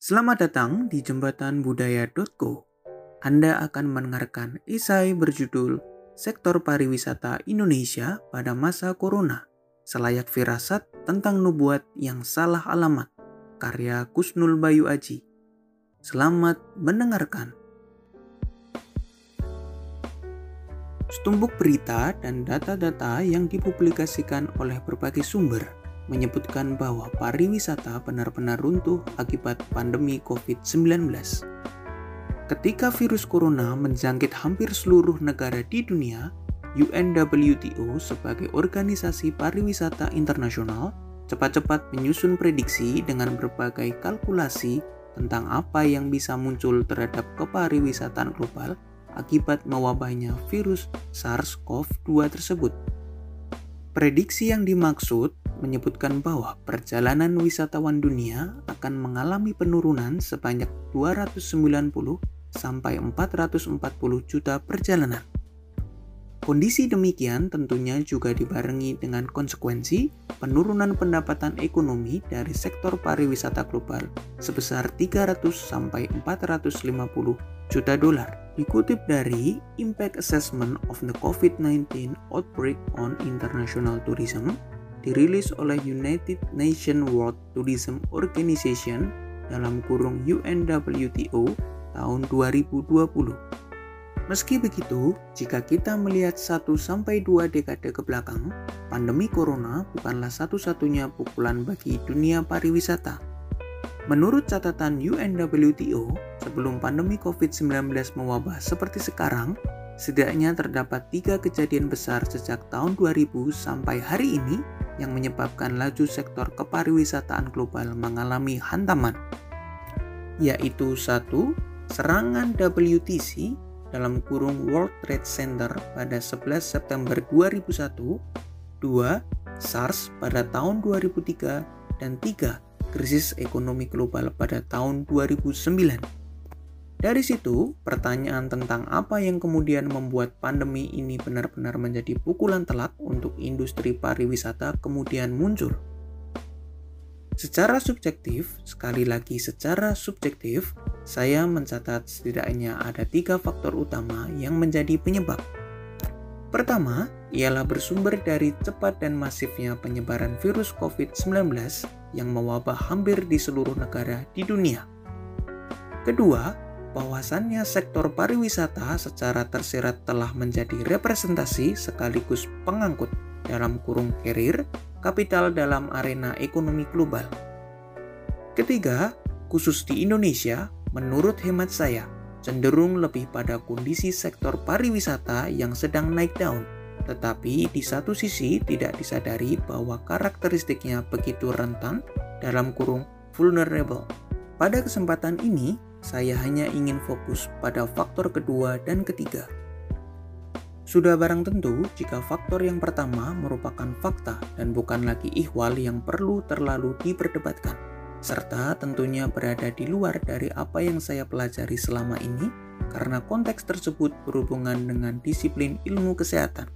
Selamat datang di jembatan budaya.co. Anda akan mendengarkan esai berjudul Sektor Pariwisata Indonesia pada Masa Corona, selayak firasat tentang nubuat yang salah alamat, karya Kusnul Bayu Aji. Selamat mendengarkan. Setumpuk berita dan data-data yang dipublikasikan oleh berbagai sumber menyebutkan bahwa pariwisata benar-benar runtuh akibat pandemi COVID-19. Ketika virus corona menjangkit hampir seluruh negara di dunia, UNWTO sebagai organisasi pariwisata internasional cepat-cepat menyusun prediksi dengan berbagai kalkulasi tentang apa yang bisa muncul terhadap kepariwisataan global akibat mewabahnya virus SARS-CoV-2 tersebut. Prediksi yang dimaksud menyebutkan bahwa perjalanan wisatawan dunia akan mengalami penurunan sebanyak 290 sampai 440 juta perjalanan. Kondisi demikian tentunya juga dibarengi dengan konsekuensi penurunan pendapatan ekonomi dari sektor pariwisata global sebesar 300 sampai 450 juta dolar. Dikutip dari Impact Assessment of the COVID-19 Outbreak on International Tourism, dirilis oleh United Nations World Tourism Organization dalam kurung UNWTO tahun 2020. Meski begitu, jika kita melihat 1-2 dekade ke belakang, pandemi corona bukanlah satu-satunya pukulan bagi dunia pariwisata. Menurut catatan UNWTO, sebelum pandemi COVID-19 mewabah seperti sekarang, setidaknya terdapat tiga kejadian besar sejak tahun 2000 sampai hari ini yang menyebabkan laju sektor kepariwisataan global mengalami hantaman, yaitu satu serangan WTC dalam kurung World Trade Center pada 11 September 2001, 2. SARS pada tahun 2003, dan 3. Krisis ekonomi global pada tahun 2009. Dari situ, pertanyaan tentang apa yang kemudian membuat pandemi ini benar-benar menjadi pukulan telak untuk industri pariwisata kemudian muncul. Secara subjektif, sekali lagi secara subjektif, saya mencatat setidaknya ada tiga faktor utama yang menjadi penyebab. Pertama, ialah bersumber dari cepat dan masifnya penyebaran virus COVID-19 yang mewabah hampir di seluruh negara di dunia. Kedua, bahwasannya sektor pariwisata secara tersirat telah menjadi representasi sekaligus pengangkut dalam kurung carrier kapital dalam arena ekonomi global. Ketiga, khusus di Indonesia, menurut hemat saya, cenderung lebih pada kondisi sektor pariwisata yang sedang naik daun, tetapi di satu sisi tidak disadari bahwa karakteristiknya begitu rentan dalam kurung vulnerable. Pada kesempatan ini, saya hanya ingin fokus pada faktor kedua dan ketiga. Sudah barang tentu jika faktor yang pertama merupakan fakta dan bukan lagi ihwal yang perlu terlalu diperdebatkan, serta tentunya berada di luar dari apa yang saya pelajari selama ini karena konteks tersebut berhubungan dengan disiplin ilmu kesehatan.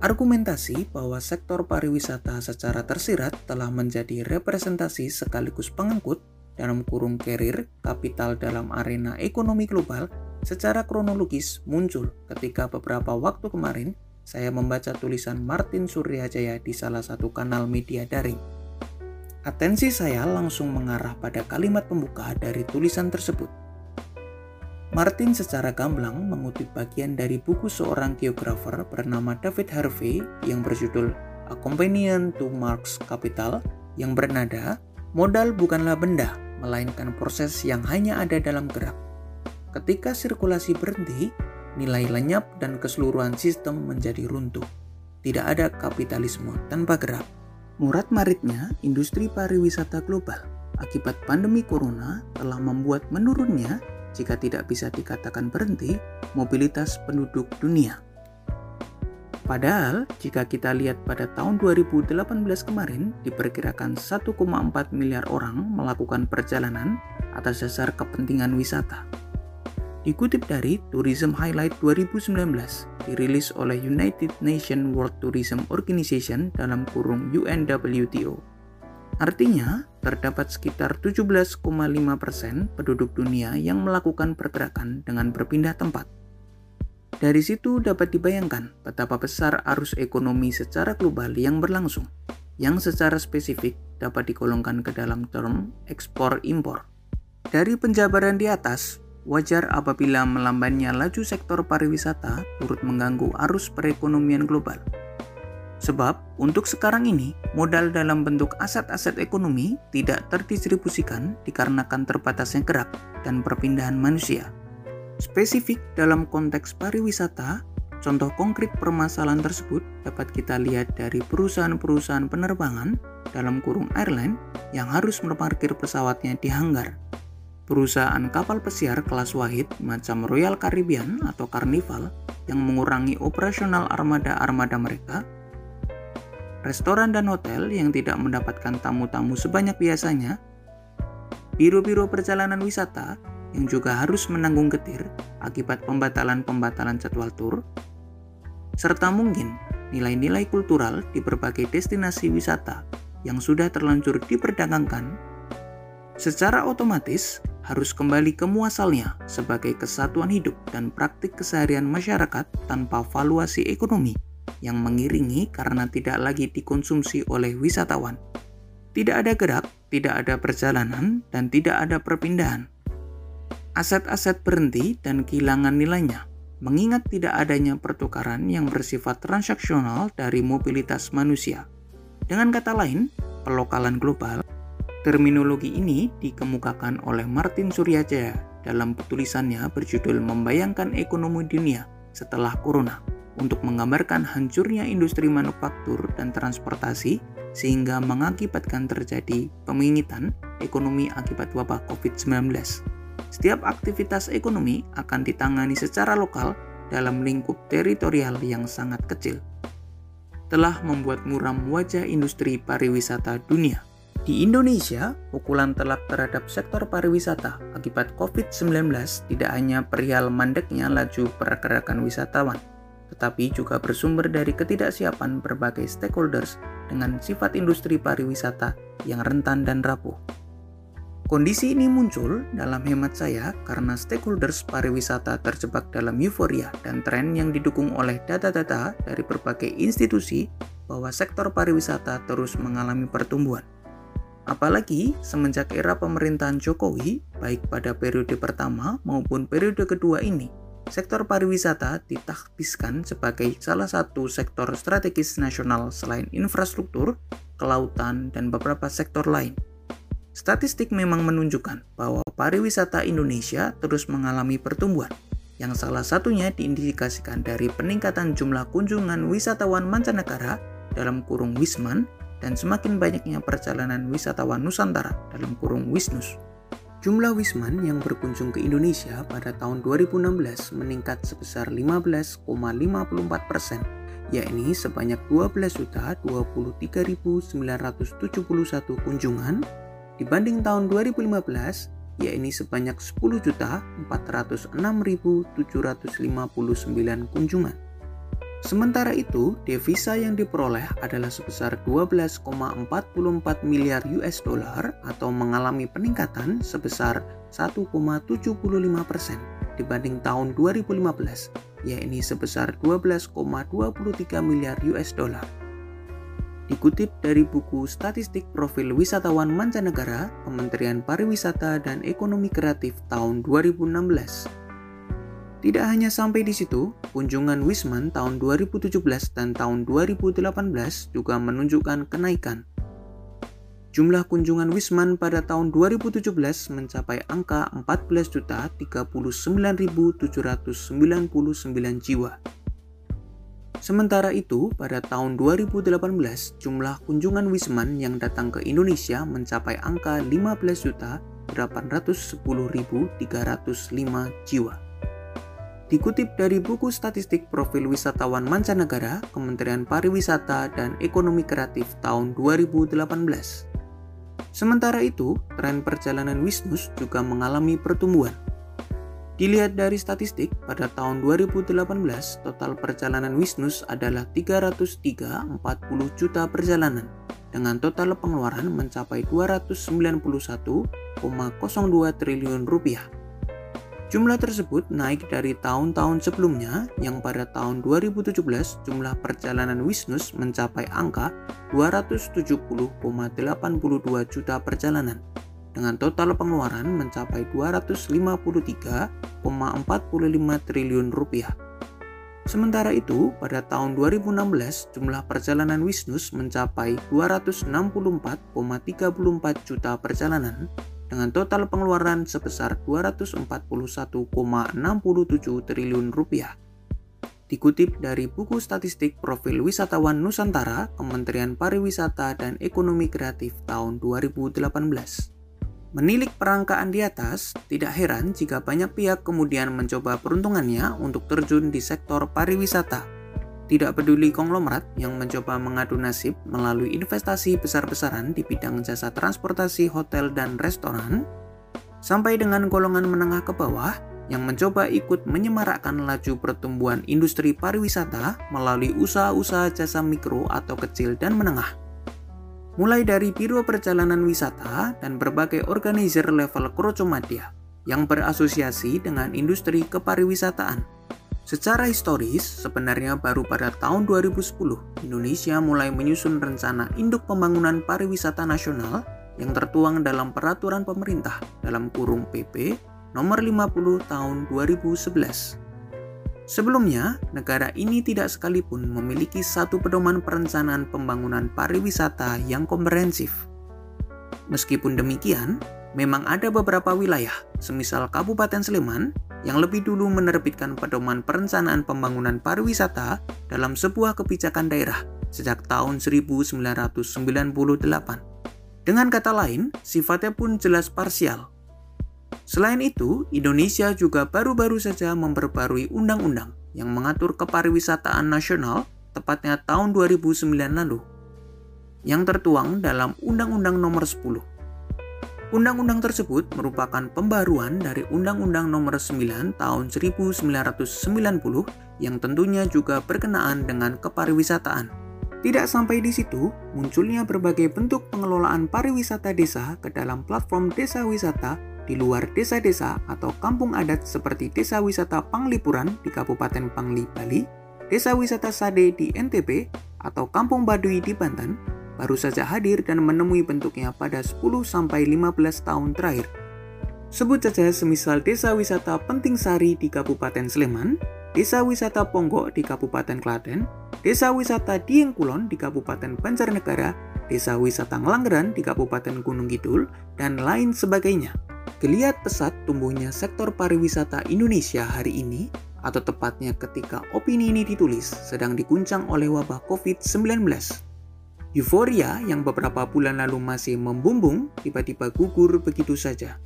Argumentasi bahwa sektor pariwisata secara tersirat telah menjadi representasi sekaligus pengangkut dalam kurung carrier kapital dalam arena ekonomi global secara kronologis muncul ketika beberapa waktu kemarin saya membaca tulisan Martin Suryajaya di salah satu kanal media daring. Atensi saya langsung mengarah pada kalimat pembuka dari tulisan tersebut. Martin secara gamblang mengutip bagian dari buku seorang geografer bernama David Harvey yang berjudul A Companion to Marx Capital yang bernada, modal bukanlah benda, melainkan proses yang hanya ada dalam gerak. Ketika sirkulasi berhenti, nilai lenyap dan keseluruhan sistem menjadi runtuh. Tidak ada kapitalisme tanpa gerak. Murad maritnya industri pariwisata global akibat pandemi corona telah membuat menurunnya jika tidak bisa dikatakan berhenti mobilitas penduduk dunia. Padahal, jika kita lihat pada tahun 2018 kemarin, diperkirakan 1,4 miliar orang melakukan perjalanan atas dasar kepentingan wisata. Dikutip dari Tourism Highlight 2019, dirilis oleh United Nations World Tourism Organization dalam kurung UNWTO. Artinya, terdapat sekitar 17,5% penduduk dunia yang melakukan pergerakan dengan berpindah tempat. Dari situ dapat dibayangkan betapa besar arus ekonomi secara global yang berlangsung, yang secara spesifik dapat digolongkan ke dalam term ekspor-impor. Dari penjabaran di atas, wajar apabila melambannya laju sektor pariwisata turut mengganggu arus perekonomian global. Sebab, untuk sekarang ini, modal dalam bentuk aset-aset ekonomi tidak terdistribusikan dikarenakan terbatasnya gerak dan perpindahan manusia. Spesifik dalam konteks pariwisata, contoh konkret permasalahan tersebut dapat kita lihat dari perusahaan-perusahaan penerbangan dalam kurung airline yang harus memarkir pesawatnya di hanggar. Perusahaan kapal pesiar kelas wahid macam Royal Caribbean atau Carnival yang mengurangi operasional armada-armada mereka restoran dan hotel yang tidak mendapatkan tamu-tamu sebanyak biasanya, biro-biro perjalanan wisata yang juga harus menanggung getir akibat pembatalan-pembatalan jadwal tur, serta mungkin nilai-nilai kultural di berbagai destinasi wisata yang sudah terlanjur diperdagangkan, secara otomatis harus kembali ke muasalnya sebagai kesatuan hidup dan praktik keseharian masyarakat tanpa valuasi ekonomi yang mengiringi karena tidak lagi dikonsumsi oleh wisatawan. Tidak ada gerak, tidak ada perjalanan, dan tidak ada perpindahan. Aset-aset berhenti dan kehilangan nilainya, mengingat tidak adanya pertukaran yang bersifat transaksional dari mobilitas manusia. Dengan kata lain, pelokalan global. Terminologi ini dikemukakan oleh Martin Suryajaya dalam tulisannya berjudul Membayangkan Ekonomi Dunia setelah Corona untuk menggambarkan hancurnya industri manufaktur dan transportasi sehingga mengakibatkan terjadi pemingitan ekonomi akibat wabah COVID-19. Setiap aktivitas ekonomi akan ditangani secara lokal dalam lingkup teritorial yang sangat kecil. Telah membuat muram wajah industri pariwisata dunia. Di Indonesia, pukulan telak terhadap sektor pariwisata akibat COVID-19 tidak hanya perihal mandeknya laju pergerakan wisatawan, tetapi juga bersumber dari ketidaksiapan berbagai stakeholders dengan sifat industri pariwisata yang rentan dan rapuh. Kondisi ini muncul dalam hemat saya karena stakeholders pariwisata terjebak dalam euforia dan tren yang didukung oleh data-data dari berbagai institusi bahwa sektor pariwisata terus mengalami pertumbuhan. Apalagi semenjak era pemerintahan Jokowi, baik pada periode pertama maupun periode kedua ini, sektor pariwisata ditaktiskan sebagai salah satu sektor strategis nasional selain infrastruktur, kelautan, dan beberapa sektor lain. Statistik memang menunjukkan bahwa pariwisata Indonesia terus mengalami pertumbuhan, yang salah satunya diindikasikan dari peningkatan jumlah kunjungan wisatawan mancanegara dalam kurung Wisman dan semakin banyaknya perjalanan wisatawan Nusantara dalam kurung Wisnus. Jumlah Wisman yang berkunjung ke Indonesia pada tahun 2016 meningkat sebesar 15,54 persen, yakni sebanyak 12.023.971 kunjungan dibanding tahun 2015 yakni sebanyak 10.406.759 kunjungan. Sementara itu, devisa yang diperoleh adalah sebesar 12,44 miliar US dollar atau mengalami peningkatan sebesar 1,75 persen dibanding tahun 2015, yakni sebesar 12,23 miliar US dollar. Dikutip dari buku Statistik Profil Wisatawan Mancanegara, Kementerian Pariwisata dan Ekonomi Kreatif tahun 2016, tidak hanya sampai di situ, kunjungan Wisman tahun 2017 dan tahun 2018 juga menunjukkan kenaikan. Jumlah kunjungan Wisman pada tahun 2017 mencapai angka 14.039.799 jiwa. Sementara itu, pada tahun 2018, jumlah kunjungan Wisman yang datang ke Indonesia mencapai angka 15.810.305 jiwa. Dikutip dari buku statistik profil wisatawan mancanegara Kementerian Pariwisata dan Ekonomi Kreatif tahun 2018. Sementara itu, tren perjalanan Wisnus juga mengalami pertumbuhan. Dilihat dari statistik, pada tahun 2018 total perjalanan Wisnus adalah 303,40 juta perjalanan, dengan total pengeluaran mencapai 291,02 triliun rupiah. Jumlah tersebut naik dari tahun-tahun sebelumnya yang pada tahun 2017 jumlah perjalanan Wisnus mencapai angka 270,82 juta perjalanan dengan total pengeluaran mencapai 253,45 triliun rupiah. Sementara itu, pada tahun 2016 jumlah perjalanan Wisnus mencapai 264,34 juta perjalanan dengan total pengeluaran sebesar 241,67 triliun rupiah. Dikutip dari buku statistik profil wisatawan Nusantara Kementerian Pariwisata dan Ekonomi Kreatif tahun 2018. Menilik perangkaan di atas, tidak heran jika banyak pihak kemudian mencoba peruntungannya untuk terjun di sektor pariwisata tidak peduli konglomerat yang mencoba mengadu nasib melalui investasi besar-besaran di bidang jasa transportasi hotel dan restoran, sampai dengan golongan menengah ke bawah yang mencoba ikut menyemarakkan laju pertumbuhan industri pariwisata melalui usaha-usaha jasa mikro atau kecil dan menengah. Mulai dari Biro Perjalanan Wisata dan berbagai organizer level krocomadya yang berasosiasi dengan industri kepariwisataan Secara historis, sebenarnya baru pada tahun 2010, Indonesia mulai menyusun rencana induk pembangunan pariwisata nasional yang tertuang dalam peraturan pemerintah dalam kurung PP nomor 50 tahun 2011. Sebelumnya, negara ini tidak sekalipun memiliki satu pedoman perencanaan pembangunan pariwisata yang komprehensif. Meskipun demikian, memang ada beberapa wilayah, semisal Kabupaten Sleman, yang lebih dulu menerbitkan pedoman perencanaan pembangunan pariwisata dalam sebuah kebijakan daerah sejak tahun 1998. Dengan kata lain, sifatnya pun jelas parsial. Selain itu, Indonesia juga baru-baru saja memperbarui undang-undang yang mengatur kepariwisataan nasional tepatnya tahun 2009 lalu yang tertuang dalam Undang-Undang Nomor 10 Undang-undang tersebut merupakan pembaruan dari Undang-Undang Nomor 9 Tahun 1990 yang tentunya juga berkenaan dengan kepariwisataan. Tidak sampai di situ, munculnya berbagai bentuk pengelolaan pariwisata desa ke dalam platform desa wisata di luar desa-desa atau kampung adat seperti Desa Wisata Panglipuran di Kabupaten Pangli, Bali, Desa Wisata Sade di NTB, atau Kampung Baduy di Banten, baru saja hadir dan menemui bentuknya pada 10-15 tahun terakhir. Sebut saja semisal Desa Wisata Penting Sari di Kabupaten Sleman, Desa Wisata Ponggok di Kabupaten Klaten, Desa Wisata Dieng Kulon di Kabupaten Banjarnegara, Desa Wisata Ngelanggeran di Kabupaten Gunung Kidul, dan lain sebagainya. Geliat pesat tumbuhnya sektor pariwisata Indonesia hari ini, atau tepatnya ketika opini ini ditulis, sedang diguncang oleh wabah COVID-19. Euforia yang beberapa bulan lalu masih membumbung tiba-tiba gugur begitu saja.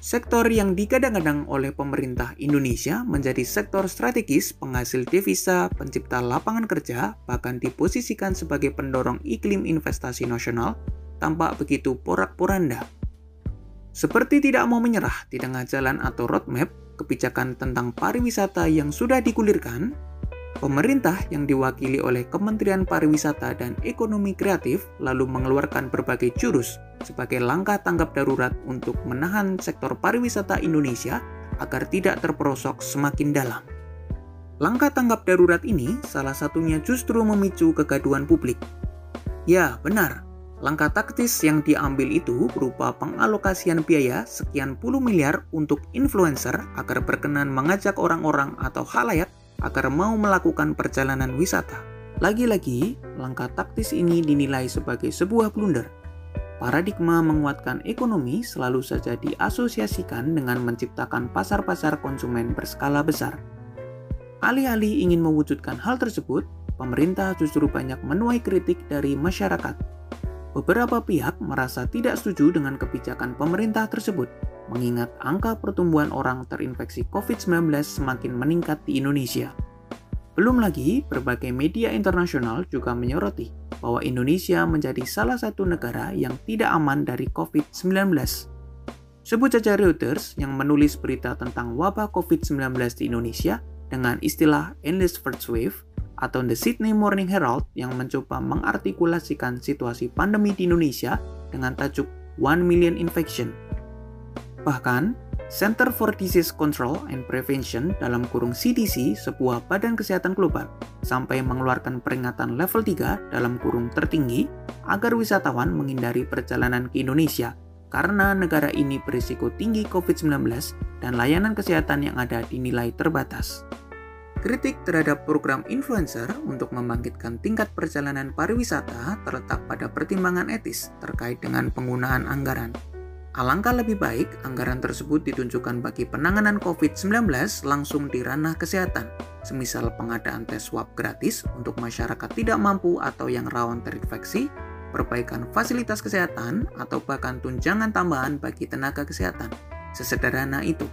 Sektor yang digadang-gadang oleh pemerintah Indonesia menjadi sektor strategis penghasil devisa, pencipta lapangan kerja, bahkan diposisikan sebagai pendorong iklim investasi nasional, tampak begitu porak-poranda. Seperti tidak mau menyerah di tengah jalan atau roadmap kebijakan tentang pariwisata yang sudah digulirkan, Pemerintah yang diwakili oleh Kementerian Pariwisata dan Ekonomi Kreatif lalu mengeluarkan berbagai jurus sebagai langkah tanggap darurat untuk menahan sektor pariwisata Indonesia agar tidak terperosok semakin dalam. Langkah tanggap darurat ini salah satunya justru memicu kegaduhan publik. Ya, benar. Langkah taktis yang diambil itu berupa pengalokasian biaya sekian puluh miliar untuk influencer agar berkenan mengajak orang-orang atau halayak agar mau melakukan perjalanan wisata. Lagi-lagi, langkah taktis ini dinilai sebagai sebuah blunder. Paradigma menguatkan ekonomi selalu saja diasosiasikan dengan menciptakan pasar-pasar konsumen berskala besar. Alih-alih ingin mewujudkan hal tersebut, pemerintah justru banyak menuai kritik dari masyarakat. Beberapa pihak merasa tidak setuju dengan kebijakan pemerintah tersebut, mengingat angka pertumbuhan orang terinfeksi COVID-19 semakin meningkat di Indonesia. Belum lagi, berbagai media internasional juga menyoroti bahwa Indonesia menjadi salah satu negara yang tidak aman dari COVID-19. Sebut saja Reuters yang menulis berita tentang wabah COVID-19 di Indonesia dengan istilah endless first wave atau The Sydney Morning Herald yang mencoba mengartikulasikan situasi pandemi di Indonesia dengan tajuk 1 Million Infection. Bahkan, Center for Disease Control and Prevention dalam kurung CDC, sebuah badan kesehatan global, sampai mengeluarkan peringatan level 3 dalam kurung tertinggi agar wisatawan menghindari perjalanan ke Indonesia karena negara ini berisiko tinggi COVID-19 dan layanan kesehatan yang ada dinilai terbatas. Kritik terhadap program influencer untuk membangkitkan tingkat perjalanan pariwisata terletak pada pertimbangan etis terkait dengan penggunaan anggaran. Alangkah lebih baik anggaran tersebut ditunjukkan bagi penanganan COVID-19 langsung di ranah kesehatan, semisal pengadaan tes swab gratis untuk masyarakat tidak mampu atau yang rawan terinfeksi, perbaikan fasilitas kesehatan, atau bahkan tunjangan tambahan bagi tenaga kesehatan. Sesederhana itu.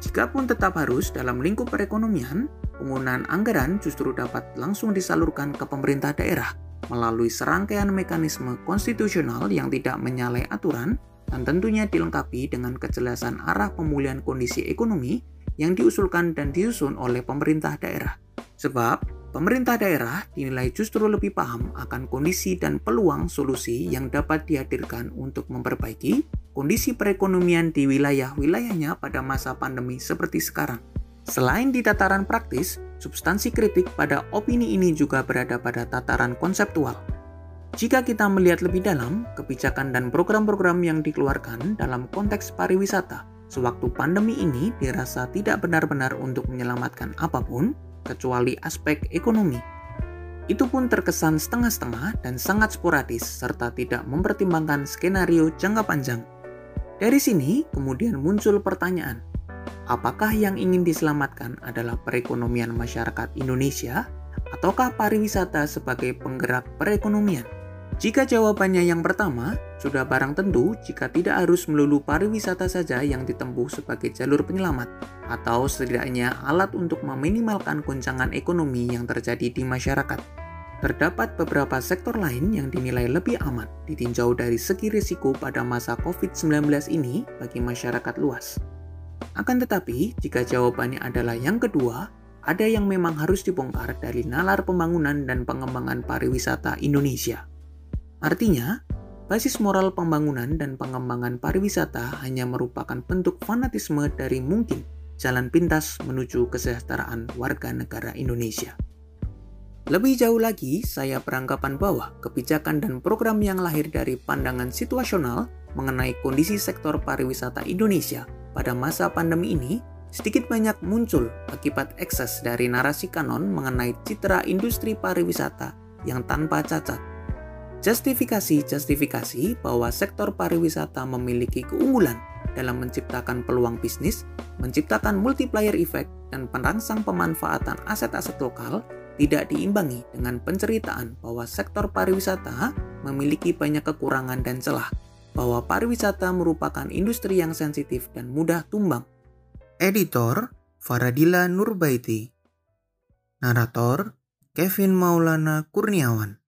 Jikapun tetap harus dalam lingkup perekonomian, penggunaan anggaran justru dapat langsung disalurkan ke pemerintah daerah melalui serangkaian mekanisme konstitusional yang tidak menyalahi aturan dan tentunya dilengkapi dengan kejelasan arah pemulihan kondisi ekonomi yang diusulkan dan disusun oleh pemerintah daerah. Sebab, pemerintah daerah dinilai justru lebih paham akan kondisi dan peluang solusi yang dapat dihadirkan untuk memperbaiki kondisi perekonomian di wilayah-wilayahnya pada masa pandemi seperti sekarang. Selain di tataran praktis, substansi kritik pada opini ini juga berada pada tataran konseptual. Jika kita melihat lebih dalam, kebijakan dan program-program yang dikeluarkan dalam konteks pariwisata sewaktu pandemi ini dirasa tidak benar-benar untuk menyelamatkan apa pun kecuali aspek ekonomi. Itu pun terkesan setengah-setengah dan sangat sporadis serta tidak mempertimbangkan skenario jangka panjang. Dari sini kemudian muncul pertanyaan, apakah yang ingin diselamatkan adalah perekonomian masyarakat Indonesia ataukah pariwisata sebagai penggerak perekonomian? Jika jawabannya yang pertama, sudah barang tentu jika tidak harus melulu pariwisata saja yang ditempuh sebagai jalur penyelamat, atau setidaknya alat untuk meminimalkan goncangan ekonomi yang terjadi di masyarakat. Terdapat beberapa sektor lain yang dinilai lebih aman ditinjau dari segi risiko pada masa COVID-19 ini bagi masyarakat luas. Akan tetapi, jika jawabannya adalah yang kedua, ada yang memang harus dibongkar dari nalar pembangunan dan pengembangan pariwisata Indonesia. Artinya, basis moral pembangunan dan pengembangan pariwisata hanya merupakan bentuk fanatisme dari mungkin jalan pintas menuju kesejahteraan warga negara Indonesia. Lebih jauh lagi, saya beranggapan bahwa kebijakan dan program yang lahir dari pandangan situasional mengenai kondisi sektor pariwisata Indonesia pada masa pandemi ini sedikit banyak muncul akibat ekses dari narasi kanon mengenai citra industri pariwisata yang tanpa cacat. Justifikasi-justifikasi bahwa sektor pariwisata memiliki keunggulan dalam menciptakan peluang bisnis, menciptakan multiplier effect, dan perangsang pemanfaatan aset-aset lokal tidak diimbangi dengan penceritaan bahwa sektor pariwisata memiliki banyak kekurangan dan celah bahwa pariwisata merupakan industri yang sensitif dan mudah tumbang. Editor Faradila Nurbaiti Narator Kevin Maulana Kurniawan